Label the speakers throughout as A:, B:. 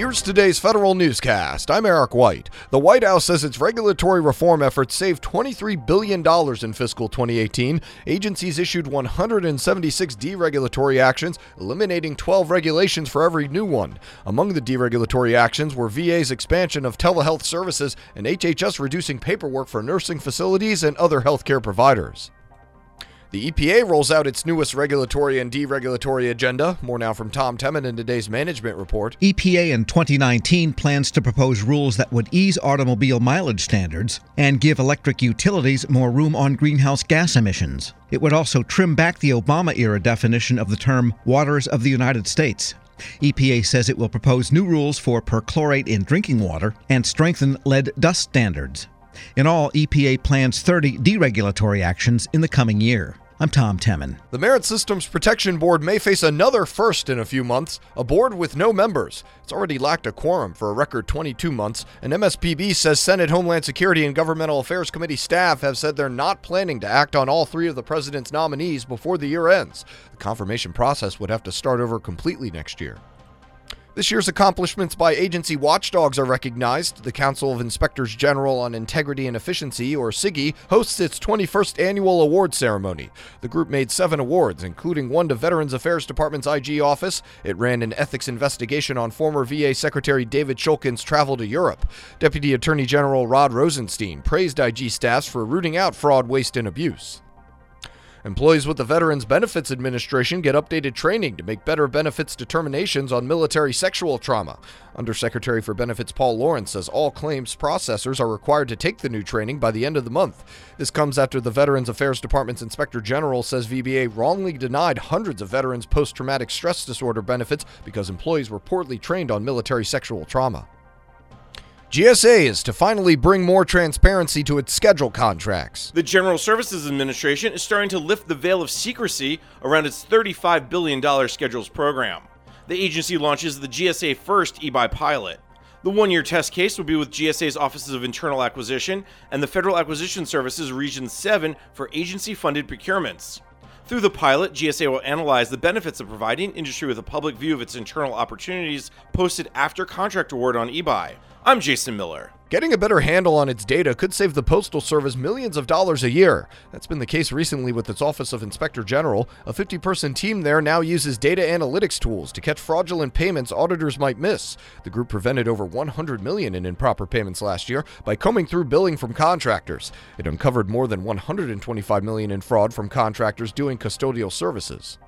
A: Here's today's federal newscast. I'm Eric White. The White House says its regulatory reform efforts saved $23 billion in fiscal 2018. Agencies issued 176 deregulatory actions, eliminating 12 regulations for every new one. Among the deregulatory actions were VA's expansion of telehealth services and HHS reducing paperwork for nursing facilities and other healthcare providers. The EPA rolls out its newest regulatory and deregulatory agenda. More now from Tom Temin in today's management report.
B: EPA in 2019 plans to propose rules that would ease automobile mileage standards and give electric utilities more room on greenhouse gas emissions. It would also trim back the Obama era definition of the term waters of the United States. EPA says it will propose new rules for perchlorate in drinking water and strengthen lead dust standards. In all, EPA plans 30 deregulatory actions in the coming year. I'm Tom Temin.
A: The Merit Systems Protection Board may face another first in a few months a board with no members. It's already lacked a quorum for a record 22 months, and MSPB says Senate Homeland Security and Governmental Affairs Committee staff have said they're not planning to act on all three of the president's nominees before the year ends. The confirmation process would have to start over completely next year. This year's accomplishments by agency watchdogs are recognized. The Council of Inspectors General on Integrity and Efficiency, or CIGIE, hosts its 21st annual award ceremony. The group made seven awards, including one to Veterans Affairs Department's IG office. It ran an ethics investigation on former VA Secretary David Shulkin's travel to Europe. Deputy Attorney General Rod Rosenstein praised IG staffs for rooting out fraud, waste, and abuse. Employees with the Veterans Benefits Administration get updated training to make better benefits determinations on military sexual trauma. Undersecretary for Benefits Paul Lawrence says all claims processors are required to take the new training by the end of the month. This comes after the Veterans Affairs Department's Inspector General says VBA wrongly denied hundreds of veterans post traumatic stress disorder benefits because employees were poorly trained on military sexual trauma. GSA is to finally bring more transparency to its schedule contracts.
C: The General Services Administration is starting to lift the veil of secrecy around its $35 billion schedules program. The agency launches the GSA First eBuy pilot. The one year test case will be with GSA's Offices of Internal Acquisition and the Federal Acquisition Services Region 7 for agency funded procurements. Through the pilot, GSA will analyze the benefits of providing industry with a public view of its internal opportunities posted after contract award on eBuy. I'm Jason Miller.
A: Getting a better handle on its data could save the Postal Service millions of dollars a year. That's been the case recently with its Office of Inspector General. A 50 person team there now uses data analytics tools to catch fraudulent payments auditors might miss. The group prevented over 100 million in improper payments last year by combing through billing from contractors. It uncovered more than 125 million in fraud from contractors doing custodial services.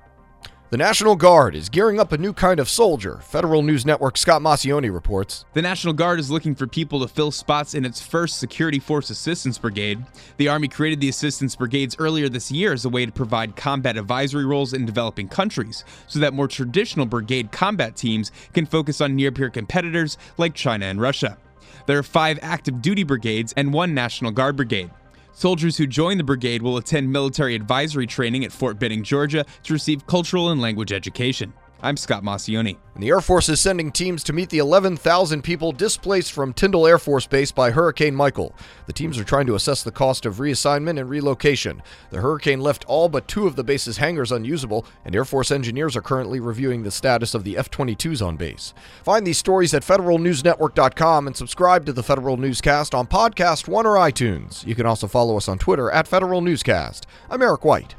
A: The National Guard is gearing up a new kind of soldier. Federal News Network Scott Maucione reports.
D: The National Guard is looking for people to fill spots in its first Security Force Assistance Brigade. The Army created the Assistance Brigades earlier this year as a way to provide combat advisory roles in developing countries so that more traditional brigade combat teams can focus on near peer competitors like China and Russia. There are five active duty brigades and one National Guard brigade. Soldiers who join the brigade will attend military advisory training at Fort Benning, Georgia to receive cultural and language education. I'm Scott Maucione.
A: The Air Force is sending teams to meet the 11,000 people displaced from Tyndall Air Force Base by Hurricane Michael. The teams are trying to assess the cost of reassignment and relocation. The hurricane left all but two of the base's hangars unusable, and Air Force engineers are currently reviewing the status of the F 22s on base. Find these stories at federalnewsnetwork.com and subscribe to the Federal Newscast on Podcast One or iTunes. You can also follow us on Twitter at Federal Newscast. I'm Eric White.